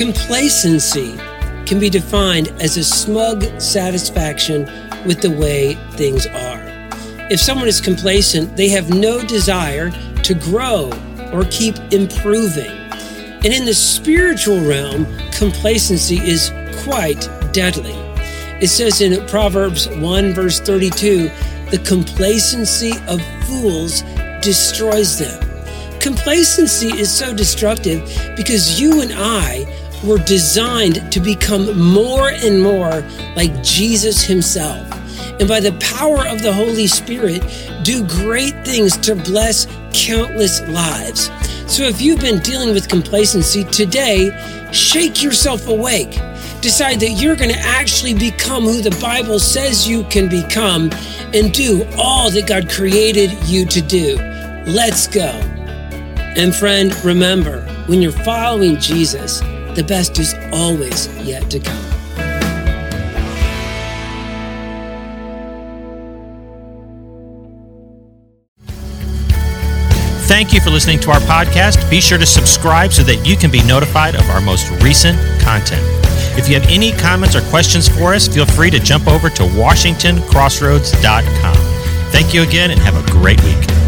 Complacency can be defined as a smug satisfaction with the way things are. If someone is complacent, they have no desire to grow or keep improving. And in the spiritual realm, complacency is quite deadly. It says in Proverbs 1, verse 32, the complacency of fools destroys them. Complacency is so destructive because you and I were designed to become more and more like Jesus Himself. And by the power of the Holy Spirit, do great things to bless countless lives. So if you've been dealing with complacency today, shake yourself awake. Decide that you're going to actually become who the Bible says you can become and do all that God created you to do. Let's go. And friend, remember, when you're following Jesus, the best is always yet to come. Thank you for listening to our podcast. Be sure to subscribe so that you can be notified of our most recent content. If you have any comments or questions for us, feel free to jump over to WashingtonCrossroads.com. Thank you again and have a great week.